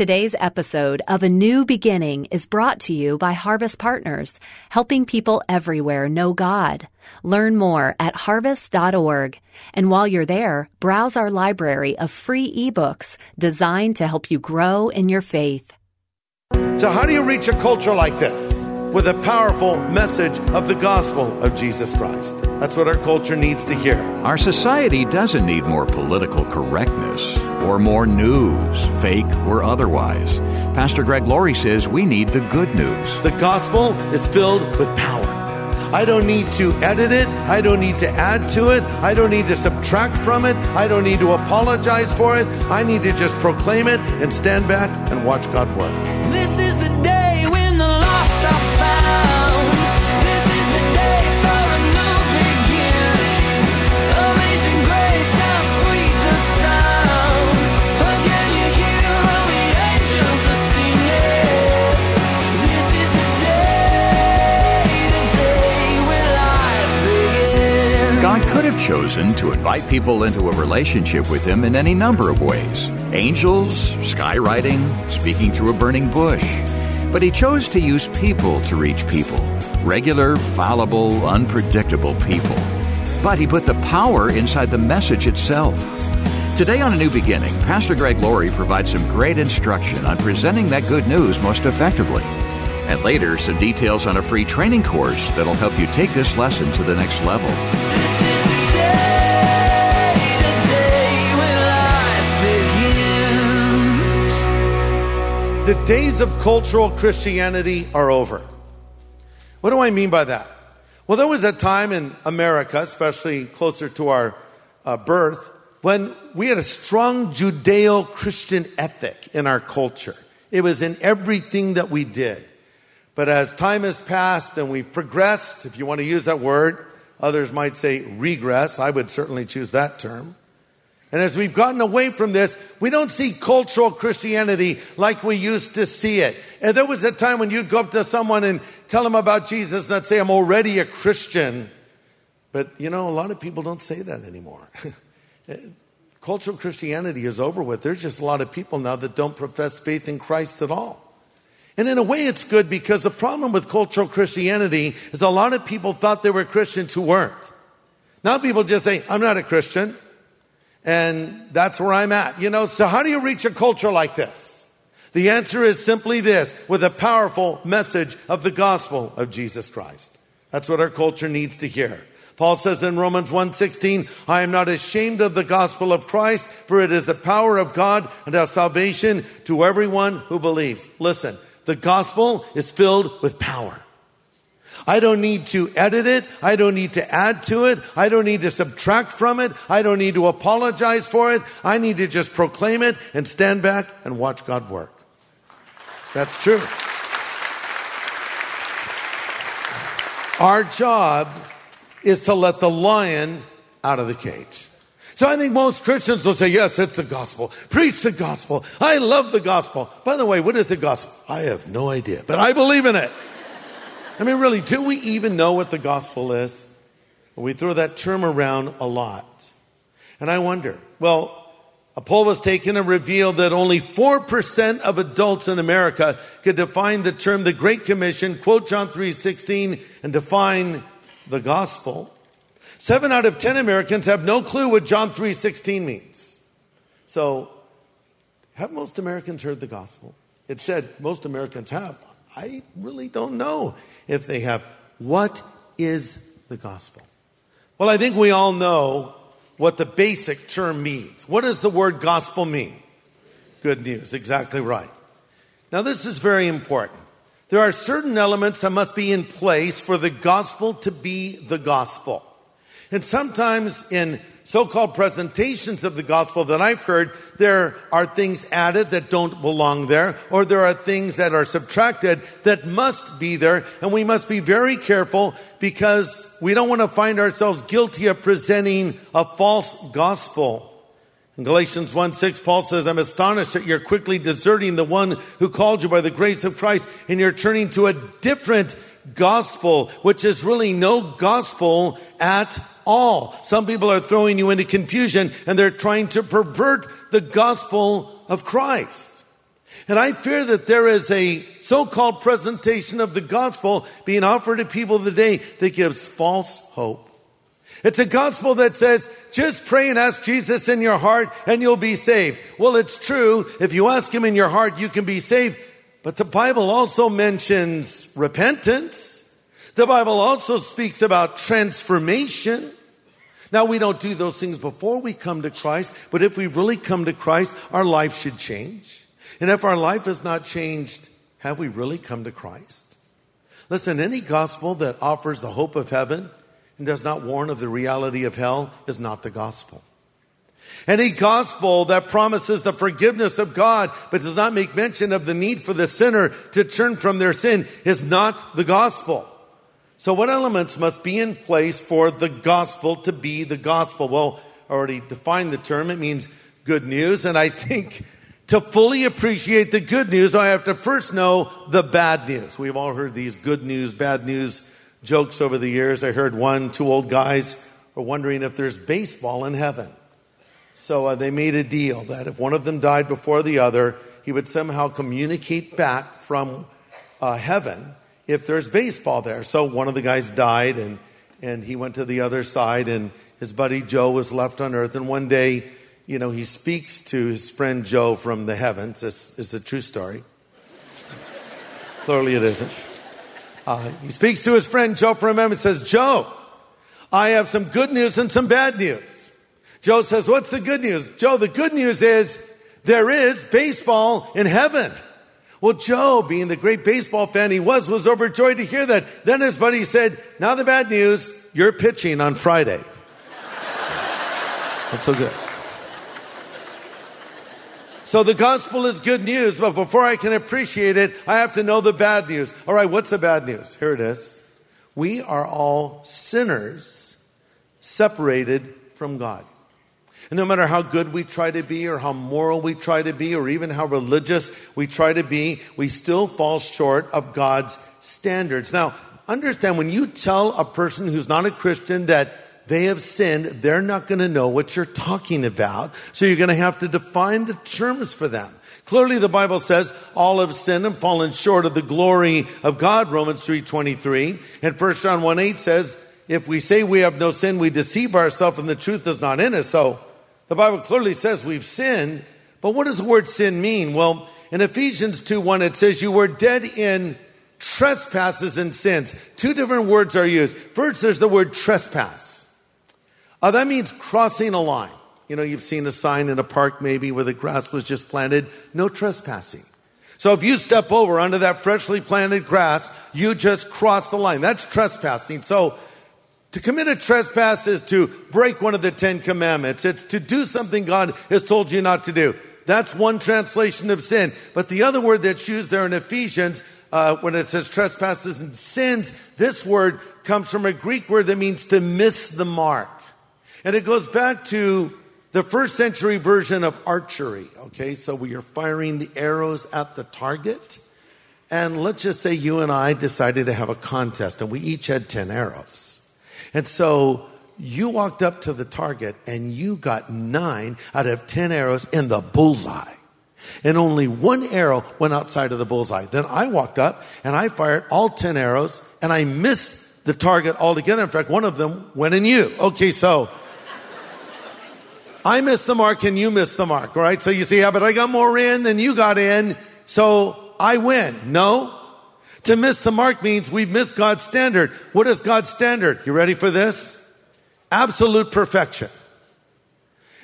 Today's episode of A New Beginning is brought to you by Harvest Partners, helping people everywhere know God. Learn more at harvest.org. And while you're there, browse our library of free ebooks designed to help you grow in your faith. So, how do you reach a culture like this? With a powerful message of the gospel of Jesus Christ. That's what our culture needs to hear. Our society doesn't need more political correctness or more news, fake or otherwise. Pastor Greg Laurie says we need the good news. The gospel is filled with power. I don't need to edit it. I don't need to add to it. I don't need to subtract from it. I don't need to apologize for it. I need to just proclaim it and stand back and watch God work. This is the day chosen to invite people into a relationship with Him in any number of ways angels, skywriting, speaking through a burning bush. But He chose to use people to reach people regular, fallible, unpredictable people. But He put the power inside the message itself. Today on A New Beginning, Pastor Greg Laurie provides some great instruction on presenting that good news most effectively. And later, some details on a free training course that'll help you take this lesson to the next level. The days of cultural Christianity are over. What do I mean by that? Well, there was a time in America, especially closer to our uh, birth, when we had a strong Judeo Christian ethic in our culture. It was in everything that we did. But as time has passed and we've progressed, if you want to use that word, others might say regress. I would certainly choose that term. And as we've gotten away from this, we don't see cultural Christianity like we used to see it. And there was a time when you'd go up to someone and tell them about Jesus and they'd say, I'm already a Christian. But you know, a lot of people don't say that anymore. cultural Christianity is over with. There's just a lot of people now that don't profess faith in Christ at all. And in a way, it's good because the problem with cultural Christianity is a lot of people thought they were Christians who weren't. Now people just say, I'm not a Christian. And that's where I'm at. You know, so how do you reach a culture like this? The answer is simply this with a powerful message of the gospel of Jesus Christ. That's what our culture needs to hear. Paul says in Romans 1:16, I am not ashamed of the gospel of Christ, for it is the power of God unto salvation to everyone who believes. Listen, the gospel is filled with power. I don't need to edit it. I don't need to add to it. I don't need to subtract from it. I don't need to apologize for it. I need to just proclaim it and stand back and watch God work. That's true. Our job is to let the lion out of the cage. So I think most Christians will say, yes, it's the gospel. Preach the gospel. I love the gospel. By the way, what is the gospel? I have no idea, but I believe in it. I mean, really, do we even know what the gospel is? We throw that term around a lot. And I wonder, well, a poll was taken and revealed that only 4% of adults in America could define the term the Great Commission, quote John 3:16 and define the gospel. 7 out of 10 Americans have no clue what John 3:16 means. So, have most Americans heard the gospel? It said most Americans have. I really don't know if they have. What is the gospel? Well, I think we all know what the basic term means. What does the word gospel mean? Good news, exactly right. Now, this is very important. There are certain elements that must be in place for the gospel to be the gospel. And sometimes in so-called presentations of the gospel that I've heard, there are things added that don't belong there, or there are things that are subtracted that must be there, and we must be very careful because we don't want to find ourselves guilty of presenting a false gospel. In Galatians 1 6, Paul says, I'm astonished that you're quickly deserting the one who called you by the grace of Christ and you're turning to a different gospel, which is really no gospel at all. Some people are throwing you into confusion and they're trying to pervert the gospel of Christ. And I fear that there is a so-called presentation of the gospel being offered to people today that gives false hope. It's a gospel that says, just pray and ask Jesus in your heart and you'll be saved. Well, it's true. If you ask him in your heart, you can be saved. But the Bible also mentions repentance. The Bible also speaks about transformation. Now, we don't do those things before we come to Christ, but if we really come to Christ, our life should change. And if our life has not changed, have we really come to Christ? Listen, any gospel that offers the hope of heaven and does not warn of the reality of hell is not the gospel. Any gospel that promises the forgiveness of God but does not make mention of the need for the sinner to turn from their sin is not the gospel. So, what elements must be in place for the gospel to be the gospel? Well, I already defined the term. It means good news. And I think to fully appreciate the good news, I have to first know the bad news. We've all heard these good news, bad news jokes over the years. I heard one, two old guys were wondering if there's baseball in heaven. So uh, they made a deal that if one of them died before the other, he would somehow communicate back from uh, heaven if there's baseball there. So one of the guys died and, and he went to the other side and his buddy Joe was left on earth. And one day, you know, he speaks to his friend Joe from the heavens. Is a true story. Clearly it isn't. Uh, he speaks to his friend Joe from heaven and says, Joe, I have some good news and some bad news. Joe says, What's the good news? Joe, the good news is there is baseball in heaven. Well, Joe, being the great baseball fan he was, was overjoyed to hear that. Then his buddy said, Now the bad news, you're pitching on Friday. That's so good. So the gospel is good news, but before I can appreciate it, I have to know the bad news. All right, what's the bad news? Here it is. We are all sinners separated from God. And no matter how good we try to be, or how moral we try to be, or even how religious we try to be, we still fall short of God's standards. Now, understand when you tell a person who's not a Christian that they have sinned, they're not going to know what you're talking about. So you're going to have to define the terms for them. Clearly the Bible says all have sinned and fallen short of the glory of God, Romans 3.23. And 1 John 1.8 says, if we say we have no sin, we deceive ourselves and the truth is not in us. So the Bible clearly says we've sinned. But what does the word sin mean? Well, in Ephesians 2 1, it says you were dead in trespasses and sins. Two different words are used. First, there's the word trespass. Uh, that means crossing a line. You know, you've seen a sign in a park maybe where the grass was just planted, no trespassing. So if you step over onto that freshly planted grass, you just cross the line. That's trespassing. So to commit a trespass is to break one of the Ten Commandments. It's to do something God has told you not to do. That's one translation of sin. But the other word that's used there in Ephesians, uh, when it says trespasses and sins, this word comes from a Greek word that means to miss the mark. And it goes back to the first century version of archery. Okay, so we are firing the arrows at the target. And let's just say you and I decided to have a contest and we each had 10 arrows. And so you walked up to the target and you got nine out of 10 arrows in the bullseye. And only one arrow went outside of the bullseye. Then I walked up and I fired all 10 arrows and I missed the target altogether. In fact, one of them went in you. Okay, so I missed the mark and you missed the mark, right? So you see, yeah, but I got more in than you got in, so I win. No. To miss the mark means we've missed God's standard. What is God's standard? You ready for this? Absolute perfection.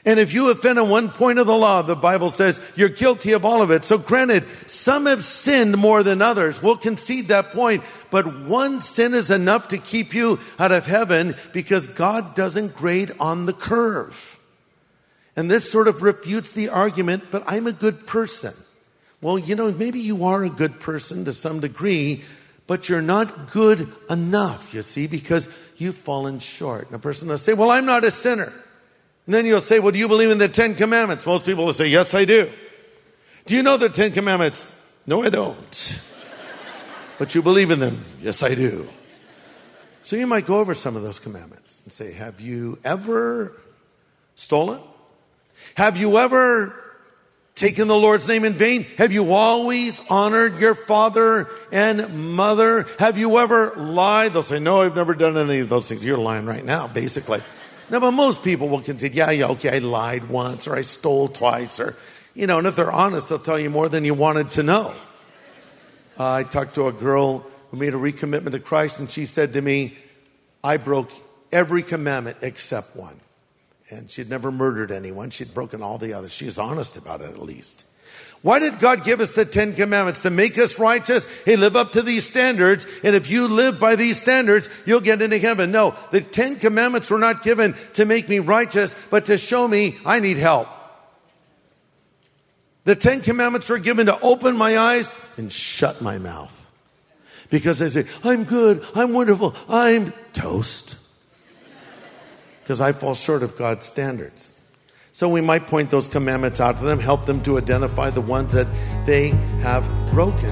And if you offend on one point of the law, the Bible says you're guilty of all of it. So granted, some have sinned more than others. We'll concede that point. But one sin is enough to keep you out of heaven because God doesn't grade on the curve. And this sort of refutes the argument, but I'm a good person. Well, you know, maybe you are a good person to some degree, but you're not good enough, you see, because you've fallen short. And a person will say, Well, I'm not a sinner. And then you'll say, Well, do you believe in the Ten Commandments? Most people will say, Yes, I do. Do you know the Ten Commandments? No, I don't. but you believe in them? Yes, I do. So you might go over some of those commandments and say, Have you ever stolen? Have you ever taken the Lord's name in vain? Have you always honored your father and mother? Have you ever lied? They'll say, no, I've never done any of those things. You're lying right now, basically. now, but most people will concede, yeah, yeah, okay, I lied once or I stole twice or, you know, and if they're honest, they'll tell you more than you wanted to know. Uh, I talked to a girl who made a recommitment to Christ and she said to me, I broke every commandment except one. And she'd never murdered anyone. She'd broken all the others. She was honest about it at least. Why did God give us the Ten Commandments? To make us righteous? Hey, live up to these standards. And if you live by these standards, you'll get into heaven. No, the Ten Commandments were not given to make me righteous, but to show me I need help. The Ten Commandments were given to open my eyes and shut my mouth. Because they say, I'm good, I'm wonderful, I'm toast. Because I fall short of God's standards. So we might point those commandments out to them, help them to identify the ones that they have broken.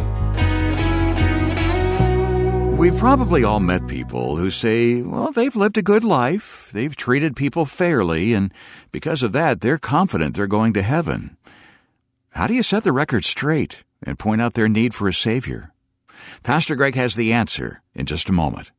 We've probably all met people who say, well, they've lived a good life, they've treated people fairly, and because of that, they're confident they're going to heaven. How do you set the record straight and point out their need for a Savior? Pastor Greg has the answer in just a moment.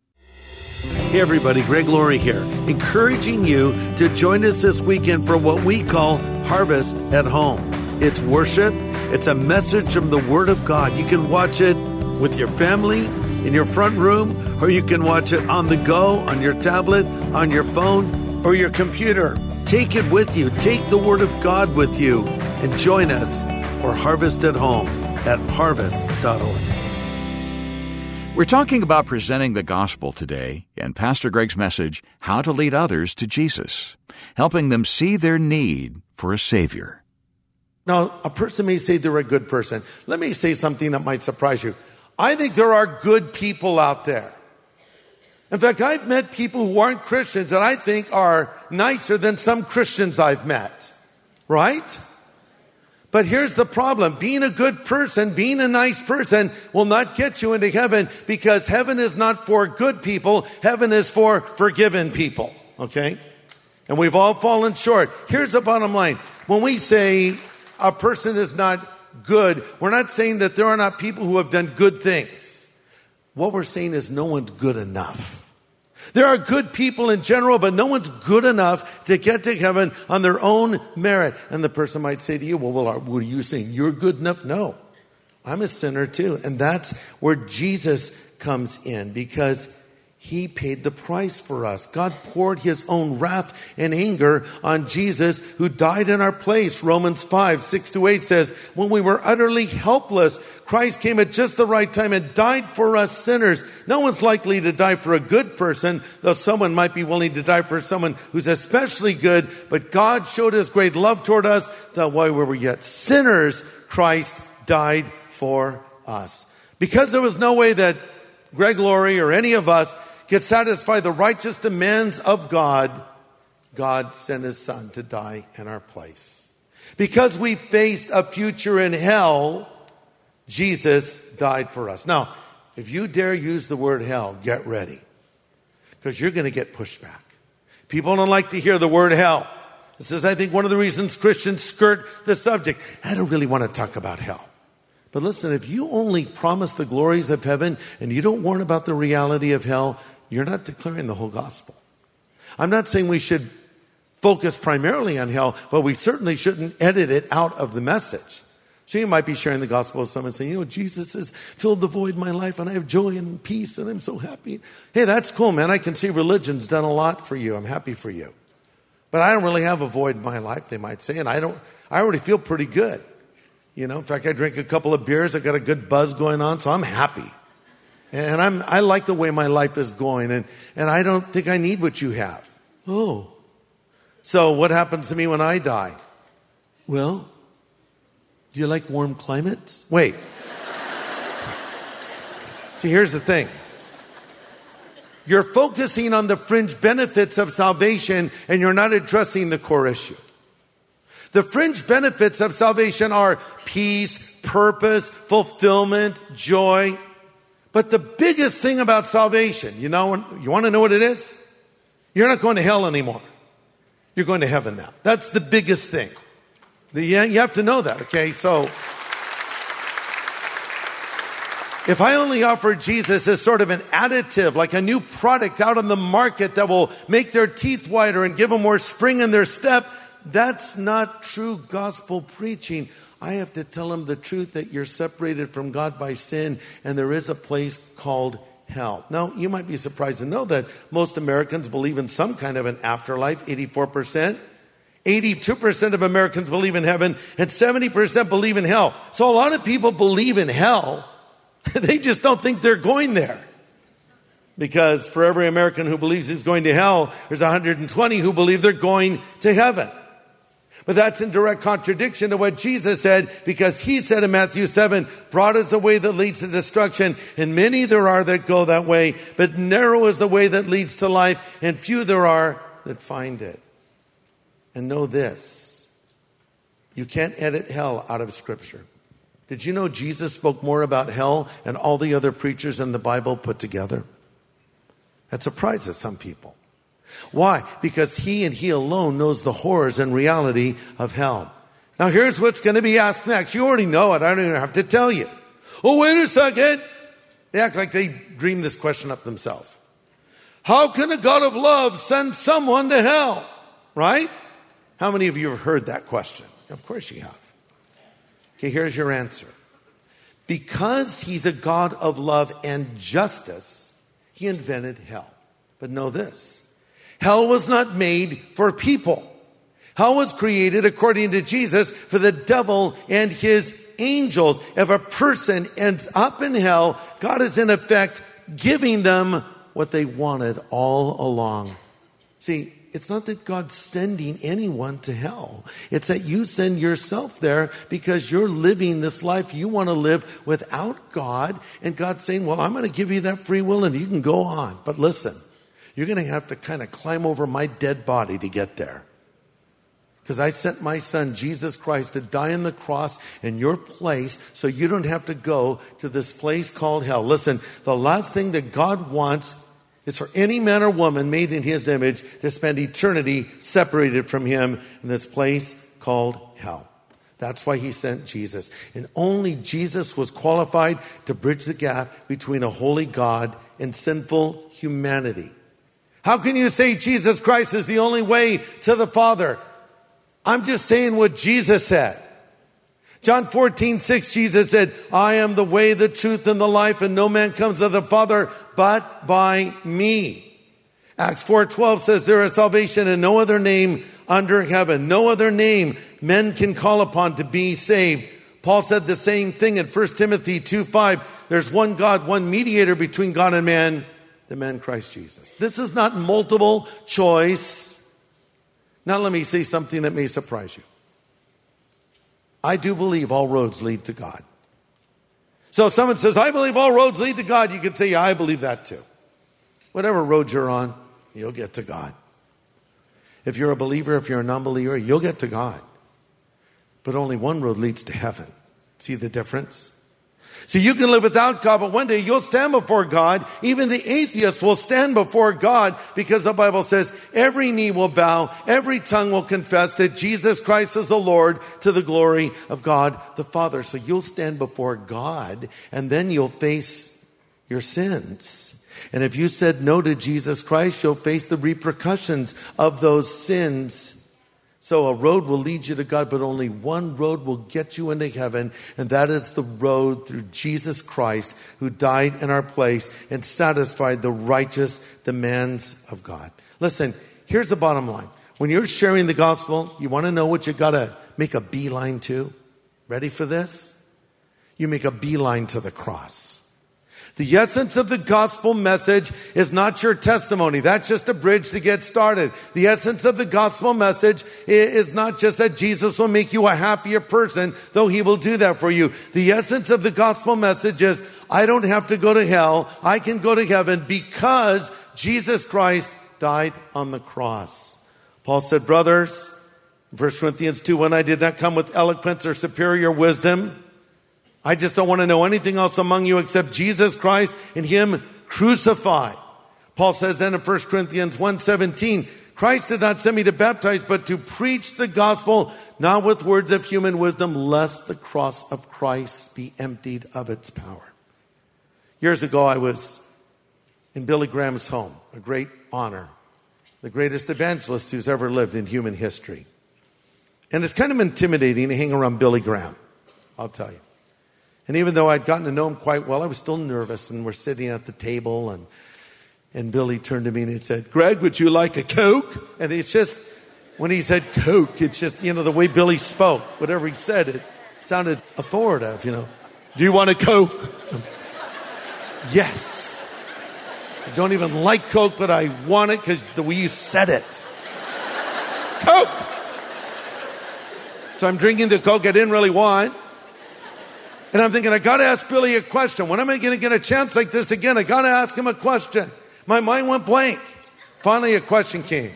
Hey everybody, Greg Laurie here, encouraging you to join us this weekend for what we call Harvest at Home. It's worship, it's a message from the Word of God. You can watch it with your family in your front room, or you can watch it on the go, on your tablet, on your phone, or your computer. Take it with you, take the Word of God with you, and join us for Harvest at Home at harvest.org. We're talking about presenting the gospel today and Pastor Greg's message, How to Lead Others to Jesus, helping them see their need for a Savior. Now, a person may say they're a good person. Let me say something that might surprise you. I think there are good people out there. In fact, I've met people who aren't Christians that I think are nicer than some Christians I've met. Right? But here's the problem. Being a good person, being a nice person will not get you into heaven because heaven is not for good people. Heaven is for forgiven people. Okay? And we've all fallen short. Here's the bottom line. When we say a person is not good, we're not saying that there are not people who have done good things. What we're saying is no one's good enough. There are good people in general, but no one's good enough to get to heaven on their own merit. And the person might say to you, well, well what are you saying? You're good enough? No. I'm a sinner too. And that's where Jesus comes in because he paid the price for us. God poured his own wrath and anger on Jesus who died in our place. Romans 5, 6 to 8 says, when we were utterly helpless, Christ came at just the right time and died for us sinners. No one's likely to die for a good person, though someone might be willing to die for someone who's especially good. But God showed his great love toward us that while we were yet sinners, Christ died for us. Because there was no way that Greg Laurie or any of us could satisfy the righteous demands of God, God sent his son to die in our place. Because we faced a future in hell, Jesus died for us. Now, if you dare use the word hell, get ready. Because you're going to get pushback. People don't like to hear the word hell. This is, I think, one of the reasons Christians skirt the subject. I don't really want to talk about hell. But listen, if you only promise the glories of heaven and you don't warn about the reality of hell, you're not declaring the whole gospel. I'm not saying we should focus primarily on hell, but we certainly shouldn't edit it out of the message. So you might be sharing the gospel with someone saying, you know, Jesus has filled the void in my life and I have joy and peace and I'm so happy. Hey, that's cool, man. I can see religion's done a lot for you. I'm happy for you. But I don't really have a void in my life, they might say, and I don't, I already feel pretty good. You know, in fact, I drink a couple of beers. I got a good buzz going on, so I'm happy. And I'm, I like the way my life is going, and, and I don't think I need what you have. Oh. So, what happens to me when I die? Well, do you like warm climates? Wait. See, here's the thing. You're focusing on the fringe benefits of salvation and you're not addressing the core issue. The fringe benefits of salvation are peace, purpose, fulfillment, joy. But the biggest thing about salvation, you know, you want to know what it is? You're not going to hell anymore. You're going to heaven now. That's the biggest thing. You have to know that, okay? So, if I only offer Jesus as sort of an additive, like a new product out on the market that will make their teeth whiter and give them more spring in their step, that's not true gospel preaching. I have to tell them the truth that you're separated from God by sin and there is a place called hell. Now, you might be surprised to know that most Americans believe in some kind of an afterlife, 84%. 82% of Americans believe in heaven and 70% believe in hell. So a lot of people believe in hell. they just don't think they're going there. Because for every American who believes he's going to hell, there's 120 who believe they're going to heaven. But that's in direct contradiction to what Jesus said because he said in Matthew 7, broad is the way that leads to destruction and many there are that go that way, but narrow is the way that leads to life and few there are that find it. And know this, you can't edit hell out of scripture. Did you know Jesus spoke more about hell and all the other preachers in the Bible put together? That surprises some people. Why? Because he and he alone knows the horrors and reality of hell. Now here's what's going to be asked next. You already know it. I don't even have to tell you. Oh, wait a second. They act like they dreamed this question up themselves. How can a God of love send someone to hell? Right? How many of you have heard that question? Of course you have. Okay, here's your answer. Because he's a God of love and justice, he invented hell. But know this hell was not made for people. Hell was created, according to Jesus, for the devil and his angels. If a person ends up in hell, God is in effect giving them what they wanted all along. See, it's not that God's sending anyone to hell. It's that you send yourself there because you're living this life you want to live without God. And God's saying, Well, I'm going to give you that free will and you can go on. But listen, you're going to have to kind of climb over my dead body to get there. Because I sent my son, Jesus Christ, to die on the cross in your place so you don't have to go to this place called hell. Listen, the last thing that God wants is for any man or woman made in his image to spend eternity separated from him in this place called hell. That's why he sent Jesus. And only Jesus was qualified to bridge the gap between a holy God and sinful humanity. How can you say Jesus Christ is the only way to the Father? I'm just saying what Jesus said. John 14, 6, Jesus said, I am the way, the truth, and the life, and no man comes to the Father but by me. Acts 4:12 says there is salvation in no other name under heaven, no other name men can call upon to be saved. Paul said the same thing in 1 Timothy 2:5. There's one God, one mediator between God and man, the man Christ Jesus. This is not multiple choice. Now let me say something that may surprise you. I do believe all roads lead to God. So if someone says, I believe all roads lead to God, you can say, yeah, I believe that too. Whatever road you're on, you'll get to God. If you're a believer, if you're a non believer, you'll get to God. But only one road leads to heaven. See the difference? So you can live without God, but one day you'll stand before God. Even the atheist will stand before God because the Bible says every knee will bow, every tongue will confess that Jesus Christ is the Lord to the glory of God the Father. So you'll stand before God and then you'll face your sins. And if you said no to Jesus Christ, you'll face the repercussions of those sins so a road will lead you to God, but only one road will get you into heaven, and that is the road through Jesus Christ, who died in our place and satisfied the righteous demands of God. Listen, here's the bottom line. When you're sharing the gospel, you want to know what you got to make a beeline to? Ready for this? You make a beeline to the cross. The essence of the gospel message is not your testimony. That's just a bridge to get started. The essence of the gospel message is not just that Jesus will make you a happier person, though he will do that for you. The essence of the gospel message is I don't have to go to hell. I can go to heaven because Jesus Christ died on the cross. Paul said, brothers, 1 Corinthians 2, when I did not come with eloquence or superior wisdom, I just don't want to know anything else among you except Jesus Christ and Him crucified. Paul says then in 1 Corinthians 1:17, Christ did not send me to baptize, but to preach the gospel not with words of human wisdom, lest the cross of Christ be emptied of its power. Years ago, I was in Billy Graham's home, a great honor, the greatest evangelist who's ever lived in human history. And it's kind of intimidating to hang around Billy Graham, I'll tell you. And even though I'd gotten to know him quite well, I was still nervous. And we're sitting at the table, and, and Billy turned to me and he said, Greg, would you like a Coke? And it's just, when he said Coke, it's just, you know, the way Billy spoke, whatever he said, it sounded authoritative, you know. Do you want a Coke? yes. I don't even like Coke, but I want it because the way you said it. Coke! So I'm drinking the Coke I didn't really want. And I'm thinking, I got to ask Billy a question. When am I going to get a chance like this again? I got to ask him a question. My mind went blank. Finally, a question came.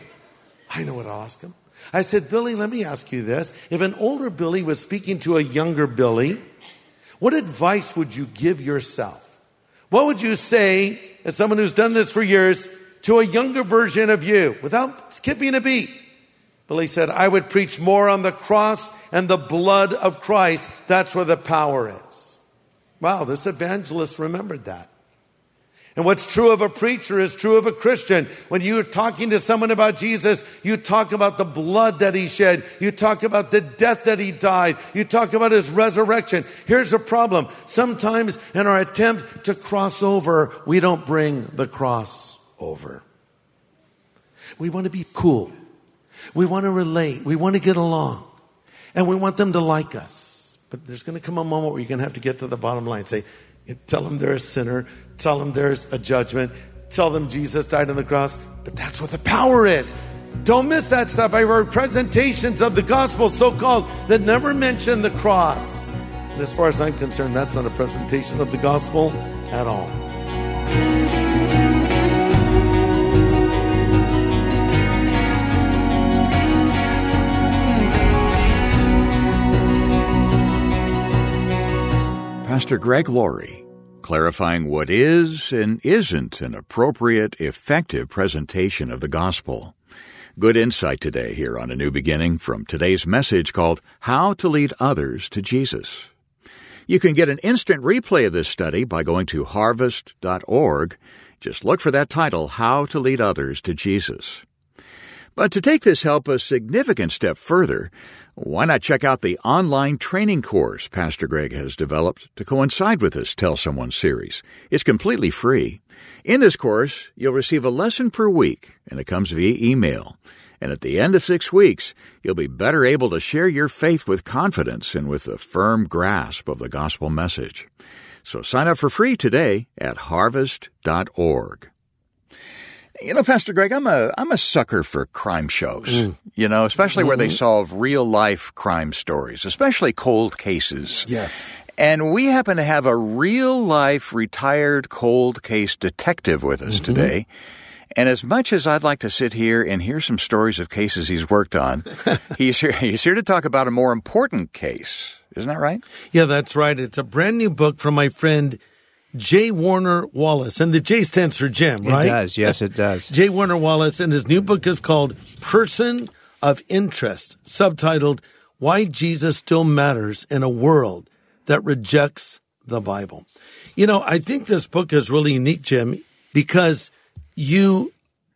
I know what I'll ask him. I said, Billy, let me ask you this. If an older Billy was speaking to a younger Billy, what advice would you give yourself? What would you say, as someone who's done this for years, to a younger version of you without skipping a beat? Billy said, I would preach more on the cross and the blood of Christ. That's where the power is. Wow, this evangelist remembered that. And what's true of a preacher is true of a Christian. When you're talking to someone about Jesus, you talk about the blood that he shed. You talk about the death that he died. You talk about his resurrection. Here's a problem. Sometimes in our attempt to cross over, we don't bring the cross over. We want to be cool. We want to relate. We want to get along. And we want them to like us. But there's going to come a moment where you're going to have to get to the bottom line. Say, tell them they're a sinner. Tell them there's a judgment. Tell them Jesus died on the cross. But that's what the power is. Don't miss that stuff. I've heard presentations of the gospel, so called, that never mention the cross. And as far as I'm concerned, that's not a presentation of the gospel at all. Pastor Greg Laurie, clarifying what is and isn't an appropriate, effective presentation of the gospel. Good insight today here on A New Beginning from today's message called How to Lead Others to Jesus. You can get an instant replay of this study by going to harvest.org. Just look for that title, How to Lead Others to Jesus. But to take this help a significant step further, why not check out the online training course Pastor Greg has developed to coincide with this Tell Someone series? It's completely free. In this course, you'll receive a lesson per week, and it comes via email. And at the end of six weeks, you'll be better able to share your faith with confidence and with a firm grasp of the gospel message. So sign up for free today at harvest.org. You know, Pastor Greg, I'm a I'm a sucker for crime shows. Mm. You know, especially where they mm-hmm. solve real life crime stories, especially cold cases. Yes. And we happen to have a real life retired cold case detective with us mm-hmm. today. And as much as I'd like to sit here and hear some stories of cases he's worked on, he's here he's here to talk about a more important case. Isn't that right? Yeah, that's right. It's a brand new book from my friend J. Warner Wallace. And the J stands for Jim, right? It does. Yes, it does. J. Warner Wallace, and his new book is called Person of Interest, subtitled Why Jesus Still Matters in a World That Rejects the Bible. You know, I think this book is really unique, Jim, because you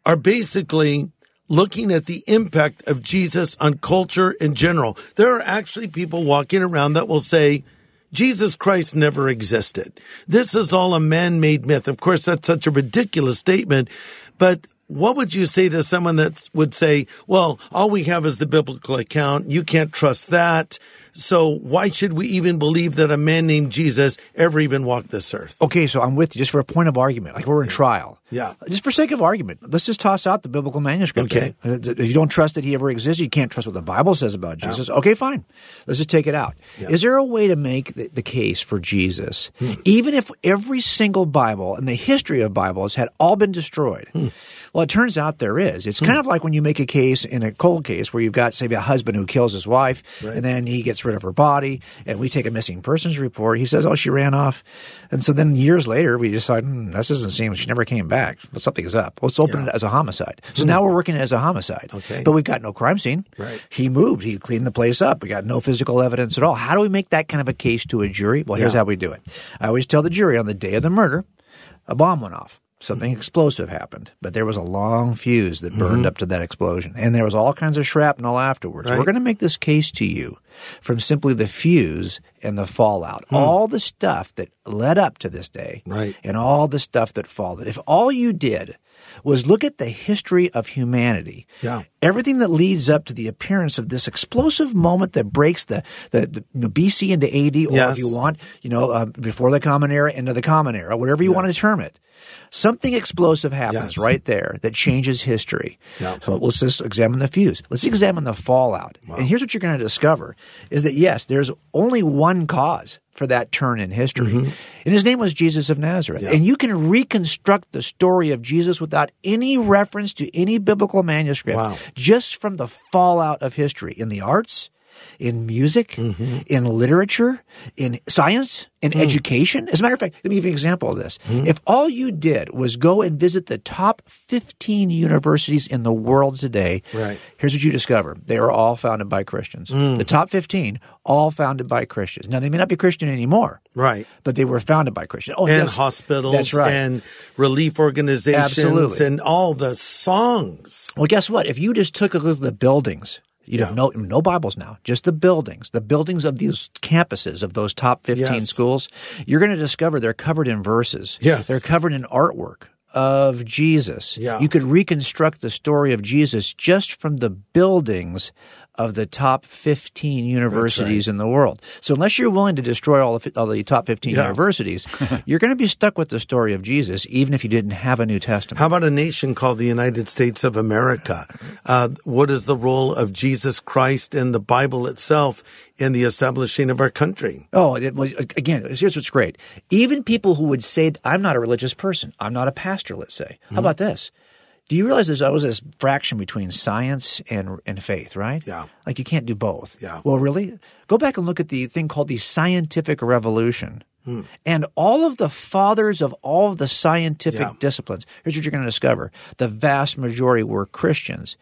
are basically looking at the impact of Jesus on culture in general. There are actually people walking around that will say, Jesus Christ never existed. This is all a man made myth. Of course, that's such a ridiculous statement, but what would you say to someone that would say, well, all we have is the biblical account. You can't trust that. So why should we even believe that a man named Jesus ever even walked this earth? Okay, so I'm with you just for a point of argument, like we're in trial. Yeah. Just for sake of argument, let's just toss out the biblical manuscript. Okay. Uh, If you don't trust that he ever existed, you can't trust what the Bible says about Jesus. Okay, fine. Let's just take it out. Is there a way to make the, the case for Jesus, even if every single Bible in the history of Bibles had all been destroyed? Well, it turns out there is. It's kind of like when you make a case in a cold case where you've got, say, a husband who kills his wife, and then he gets rid of her body, and we take a missing persons report. He says, "Oh, she ran off," and so then years later we decide, hmm, "This doesn't seem she never came back." Act. Well, something is up. Let's open Yeah. it as a homicide. So now we're working it as a homicide. Okay. But we've got no crime scene. Right. He moved. He cleaned the place up. We got no physical evidence at all. How do we make that kind of a case to a jury? Well, here's Yeah. how we do it. I always tell the jury on the day of the murder, a bomb went off. Something mm-hmm. explosive happened, but there was a long fuse that burned mm-hmm. up to that explosion, and there was all kinds of shrapnel afterwards. Right. We're going to make this case to you from simply the fuse and the fallout, hmm. all the stuff that led up to this day, Right. and all the stuff that followed. If all you did was look at the history of humanity, Yeah. everything that leads up to the appearance of this explosive moment that breaks the, the, the you know, BC into AD, or Yes. if you want, you know, uh, before the Common Era into the Common Era, whatever you want to term it. Something explosive happens Yes. right there that changes history. Yeah. So let's just examine the fuse. Let's examine the fallout. And here's what you're going to discover is that yes, there's only one cause for that turn in history. And his name was Jesus of Nazareth. Mm-hmm. Yeah. And you can reconstruct the story of Jesus without any reference to any biblical manuscript Wow. just from the fallout of history in the arts, in music, Mm-hmm. in literature, in science, in Mm. education. As a matter of fact, let me give you an example of this. Mm-hmm. If all you did was go and visit the top 15 universities in the world today, Right. here's what you discover. They are all founded by Christians. Mm. The top 15, all founded by Christians. Now, they may not be Christian anymore, Right. but they were founded by Christians. Oh, and yes. hospitals That's right. and relief organizations Absolutely. and all the songs. Well, guess what? If you just took a look at the buildings, you Yeah. have no no Bibles now, just the buildings, the buildings of these campuses of those top fifteen Yes. schools, you're going to discover they're covered in verses. Yes. they're covered in artwork of Jesus. Yeah. you could reconstruct the story of Jesus just from the buildings of the top 15 universities in the world. So unless you're willing to destroy all, of, all the top 15 Yeah. universities, you're going to be stuck with the story of Jesus, even if you didn't have a New Testament. How about a nation called the United States of America? Uh, what is the role of Jesus Christ and the Bible itself in the establishing of our country? Oh, it was, again, here's what's great. Even people who would say, I'm not a religious person, I'm not a pastor, let's say. Mm-hmm. How about this? Do you realize there's always this fraction between science and, and faith, right? Yeah. Like you can't do both. Yeah. Well, really? Go back and look at the thing called the scientific revolution. Hmm. And all of the fathers of all of the scientific Yeah. disciplines, here's what you're going to discover. The vast majority were Christians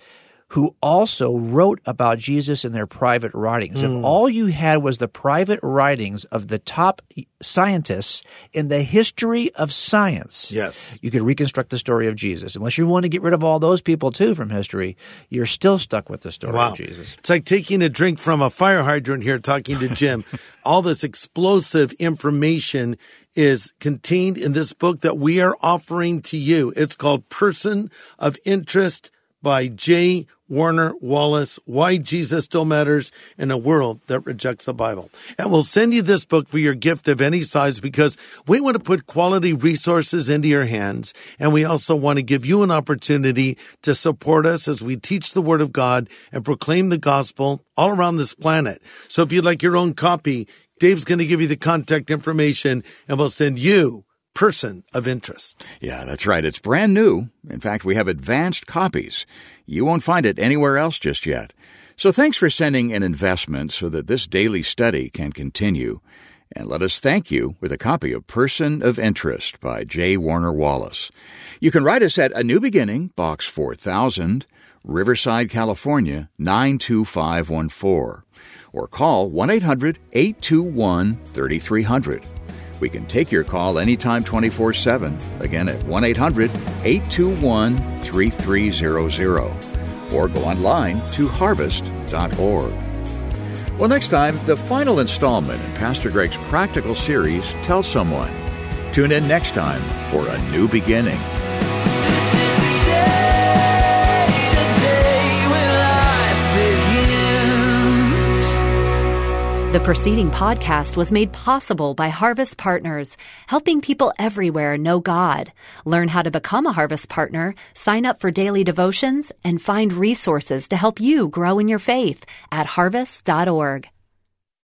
who also wrote about Jesus in their private writings. Hmm. If all you had was the private writings of the top scientists in the history of science, Yes. you could reconstruct the story of Jesus. Unless you want to get rid of all those people too from history, you're still stuck with the story Wow. of Jesus. It's like taking a drink from a fire hydrant here, talking to Jim. All this explosive information is contained in this book that we are offering to you. It's called Person of Interest by J. Warner Wallace, Why Jesus Still Matters in a World That Rejects the Bible. And we'll send you this book for your gift of any size because we want to put quality resources into your hands. And we also want to give you an opportunity to support us as we teach the Word of God and proclaim the gospel all around this planet. So if you'd like your own copy, Dave's going to give you the contact information and we'll send you person of interest. Yeah, that's right. It's brand new. In fact, we have advanced copies. You won't find it anywhere else just yet. So thanks for sending an investment so that this daily study can continue. And let us thank you with a copy of Person of Interest by J. Warner Wallace. You can write us at A New Beginning, Box 4000, Riverside, California 92514, or call 1 800 821 3300. We can take your call anytime 24 7, again at 1 800 821 3300, or go online to harvest.org. Well, next time, the final installment in Pastor Greg's practical series, Tell Someone. Tune in next time for a new beginning. The preceding podcast was made possible by Harvest Partners, helping people everywhere know God. Learn how to become a Harvest Partner, sign up for daily devotions, and find resources to help you grow in your faith at harvest.org.